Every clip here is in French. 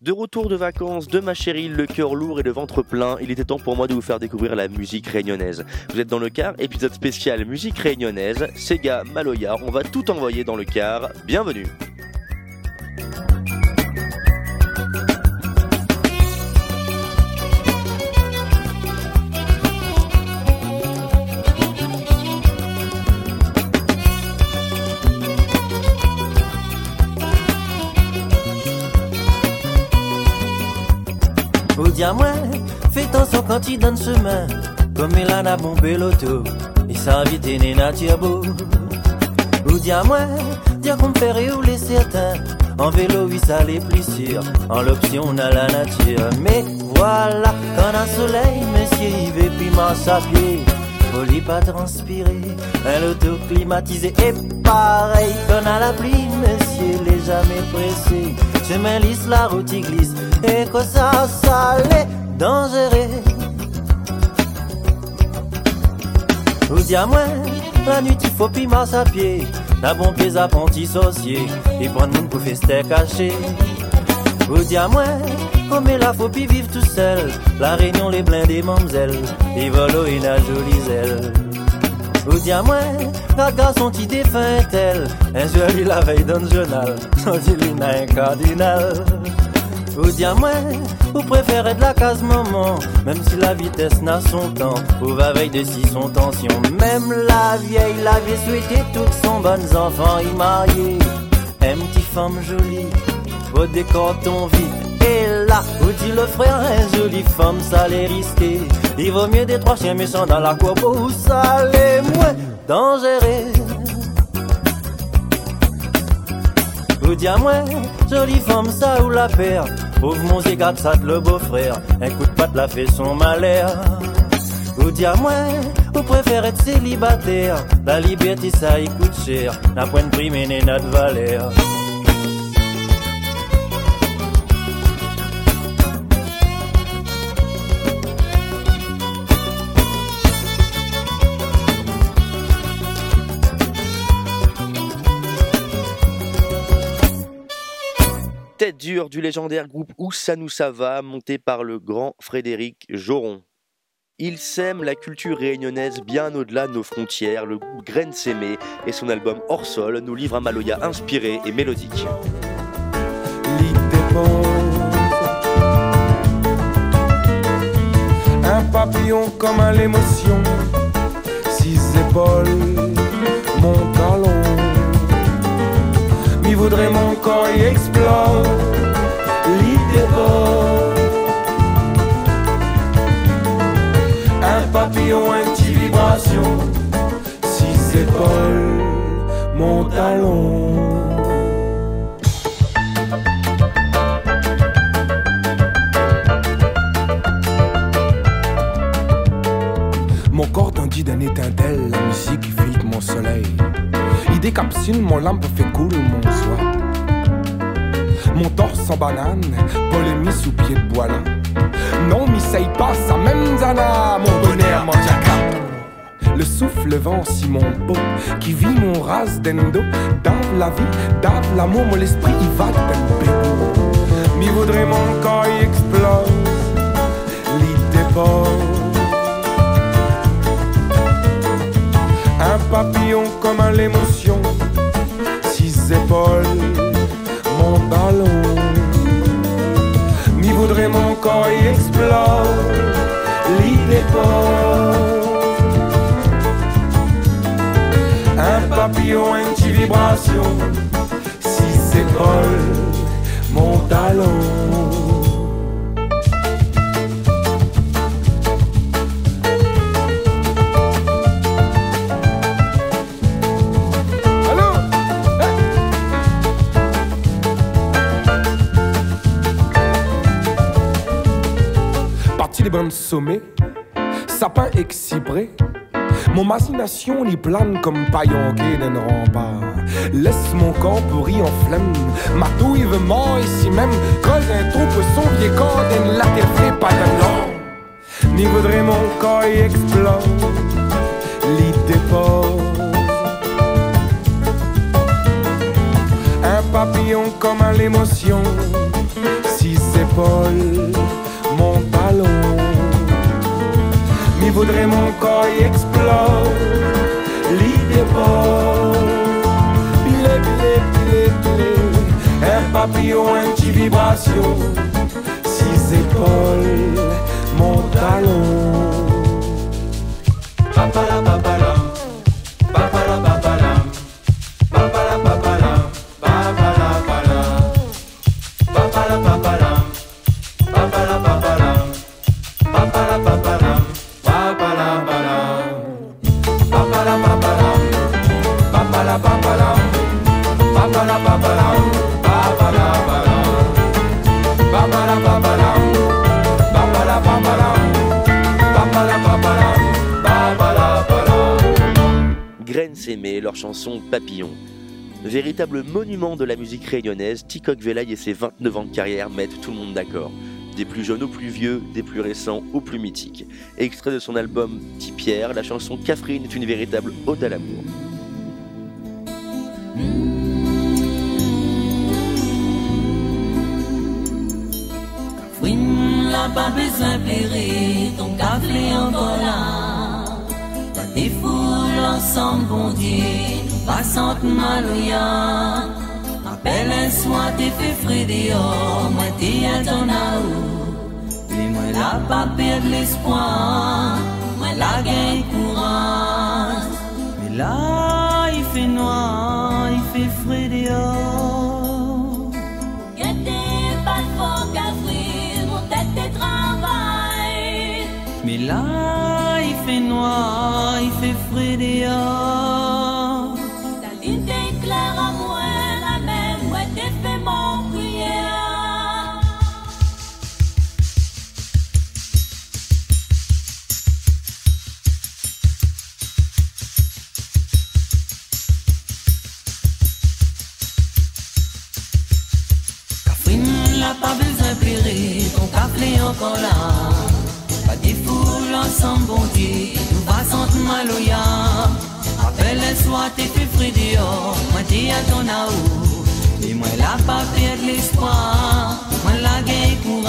De retour de vacances, de ma chérie, le cœur lourd et le ventre plein, il était temps pour moi de vous faire découvrir la musique réunionnaise. Vous êtes dans le car, épisode spécial musique réunionnaise, Sega, Maloya, on va tout envoyer dans le car, bienvenue dis moi, fais attention quand il donne chemin. Comme il en a bombé l'auto, il s'invite et nature beau. Ou moi, dis qu'on me fait rouler certains. En vélo, oui, ça l'est plus sûr. En l'option, on a la nature. Mais voilà, quand un soleil, monsieur, il veut puis marche à pied. Folie pas transpirer, un auto climatisé. Et pareil, quand a la pluie, monsieur, il est jamais pressé. Chemin lisse, la route y glisse et que ça, ça l'est dangereux. Ou dis à moi, la nuit il faut piment à pied, la bon pied apprenti sorcier, et prendre monde pour faire caché. Ou dis à moi, comme la faut vivre tout seul, la réunion les blindés mamzelles, et volo et la jolie zèle. Ou dis à moi, la garçon qui défunt tel, un joli la veille dans le journal, sans dire un cardinal. Ou dis moi, vous préférez de la case maman, même si la vitesse n'a son temps, ou va veille de si son tension. Même la vieille l'avait souhaité toutes son bonnes enfants y marier. Un petit femme jolie, au décor ton vie. Et là, où dit le frère, un joli femme, ça l'est risqué. Il vaut mieux des trois chiens méchants dans la cour pour ça l'est moins dangereux. Vous dis moi, jolie femme, ça ou la paire. Pauvre mon zégat, ça le beau-frère. Un coup de patte la fait son malheur. Ou dis moi, vous préférez être célibataire. La liberté, ça y coûte cher. N'a point de prix, mais notre valeur. Dure du légendaire groupe Où ça nous ça va, monté par le grand Frédéric Joron. Il sème la culture réunionnaise bien au-delà de nos frontières, le groupe Graine Sémé et son album Hors Sol nous livre un Maloya inspiré et mélodique. Un papillon comme à l'émotion, six épaules, mon talon voudrait mon corps y explore l'idée Un papillon, un petit vibration, six épaules, mon talon. Mon corps tendit d'un étincelle, la musique filtre mon soleil. Il décapsule mon lampe, fait couler mon soir. Mon torse en banane, polémie sous pied de bois là. Non, m'essaye pas, ça même zana, mon bonheur, mon cap. Le souffle vent si mon beau, qui vit mon race d'endo. Dans la vie, dans l'amour, mon esprit, il va d'un Mi sommet, sapin excibré. Mon machination les plane comme paillonqué d'un rempart. Laisse mon corps pourri en flemme, ma douille veut ici même. Creuse un trou pour son vieux corps d'une latéral pas de. Ni voudrait mon corps y explose, l'idée Un papillon comme à l'émotion, si épaules, mon talon. Mi voudrait mon corps y explose, l'idée Blé, blé, blé, blé, un papillon, un petit vibration, six épaules, mon talon. Leur chanson Papillon. Véritable monument de la musique réunionnaise, Tikok Velaï et ses 29 ans de carrière mettent tout le monde d'accord. Des plus jeunes aux plus vieux, des plus récents aux plus mythiques. Extrait de son album Petit Pierre, la chanson Catherine est une véritable ode à l'amour. Pas besoin ton café des foules ensemble, bon Dieu, passante malouya. Appelle un soin, t'es fait frais dehors, moi t'es à ton aou. Et moi la pas perdre l'espoir, encore là ensemble, bon Dieu, nous passons maloya. Appelle le soir, t'es fait frais dehors, moi t'es à ton aou. Et moi la pas perdre l'espoir, moi la gagne courage.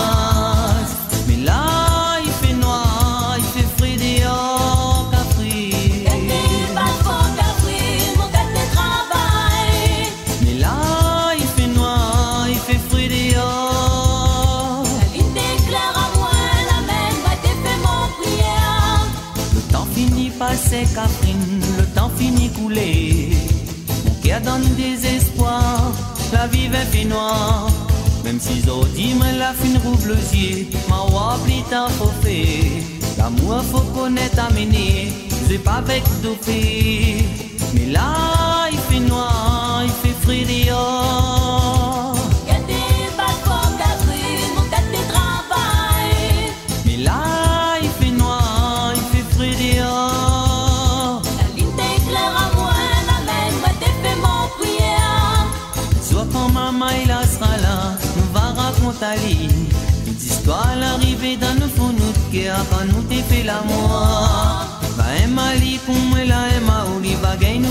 Même si dit mais la fin yeux, ma tard faut faire. L'amour faut connaître amener, c'est pas avec fait Mais là, il fait noir, il fait frais Une histoire l'arrivée dans nos fonds nous cœur quand nous t'ai fait. Va pour maouli va gagner.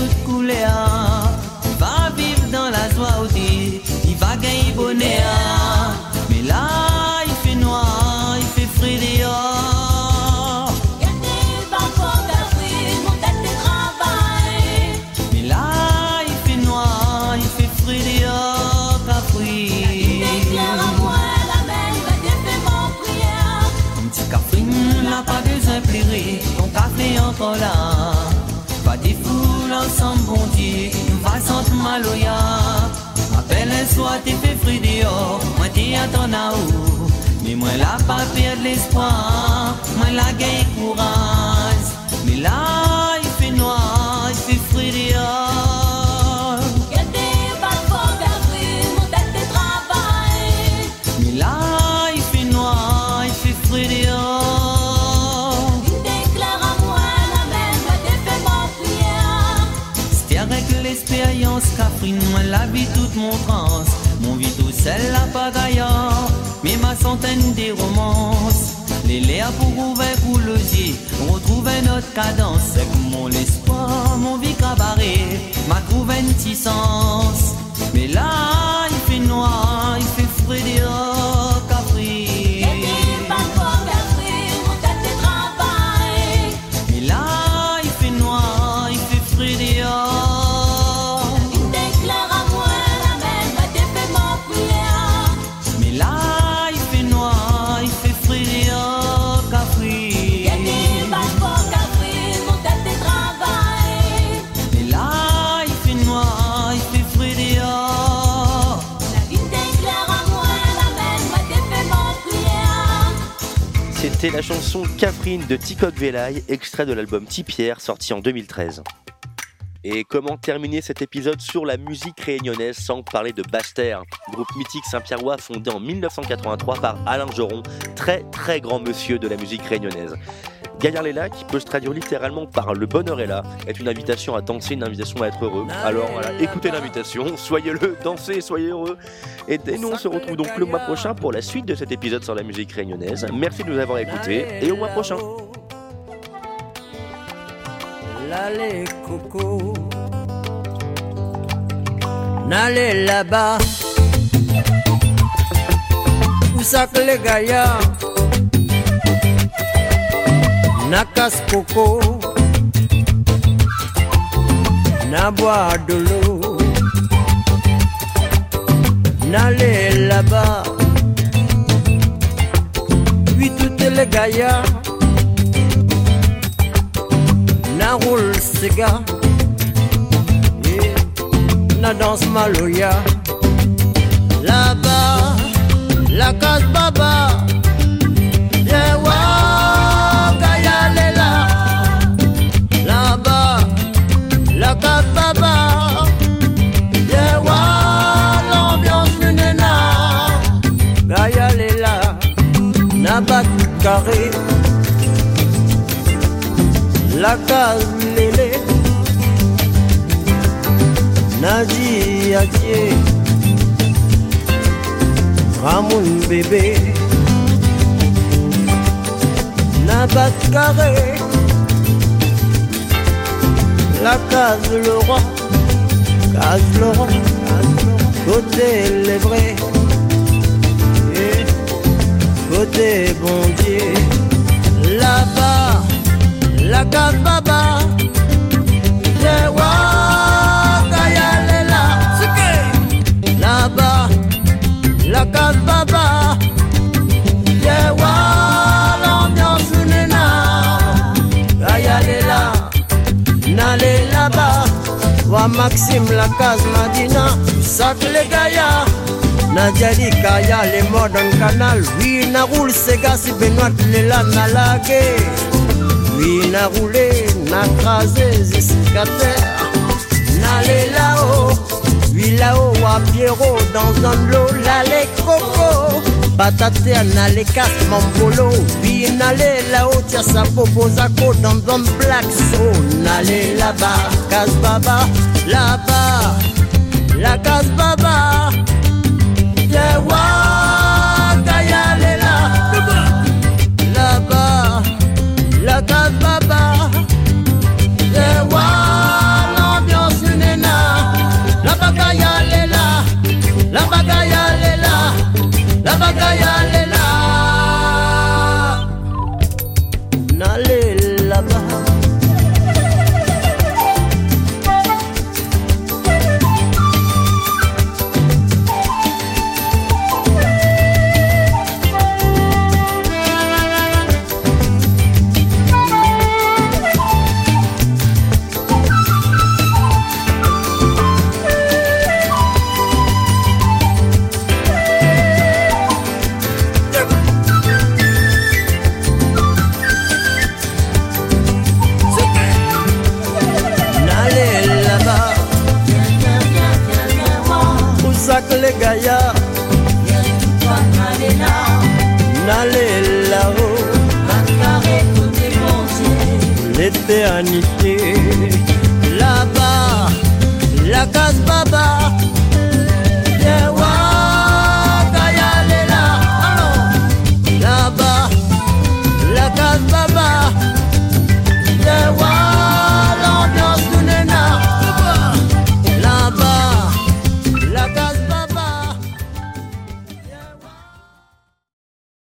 Va vivre dans la joie il va gagner bonheur. Mais là ton café encore là. Pas des foules ensemble, bon Dieu, nous va sentir maloya. Appelle un soir, t'es fait frais dehors, moi t'es à ton aou. Mais moi là, pas perdre l'espoir, moi la gagne courage. Mais là, il fait noir, Des romances. Les pour ouvrir pour le yeux Retrouver notre cadence. C'est mon l'espoir, mon vie cabaret M'a une sens Mais là il fait noir, il fait frais dehors C'était la chanson Catherine de Tikok Velay, extrait de l'album Tipière sorti en 2013. Et comment terminer cet épisode sur la musique réunionnaise sans parler de Baster, groupe mythique Saint-Pierrois fondé en 1983 par Alain Joron, très très grand monsieur de la musique réunionnaise. Gaillard Léla, qui peut se traduire littéralement par le bonheur est là, est une invitation à danser, une invitation à être heureux. Alors voilà, écoutez l'invitation, soyez-le, dansez, soyez heureux. Et, nous, on se retrouve donc le mois prochain pour la suite de cet épisode sur la musique réunionnaise. Merci de nous avoir écoutés et au mois prochain. L'allée coco, n'allez là-bas, où ça que les gaillards, nakas coco, na l'eau, n'allez là-bas, oui toutes les gaillards na roule sega yeah. na danse maloya là-bas la case lélé. Nadi Adié Ramoun bébé. Nabat carré La case roi Case Laurent Côté les Côté bon Dieu Là-bas la baba Yewa kayalela Là-bas La baba Yewa l'ambiance nena. Kayalela Nale là-bas Wa Maxime la case Madina Sac les gaillards Nadjali Kaya les modern canal. Oui na roule Sega si Benoît Lela na lagué Oui, na roulé, na crasé jusqu'à terre. N'allez là-haut, oui là-haut à Pierrot dans un lot, là les coco. Patate les casse mon polo, oui n'allez là-haut, tiens sa popo zako dans un black so. N'allez là-bas, casse baba, là-bas, la casse baba. Yeah, wa, te anifie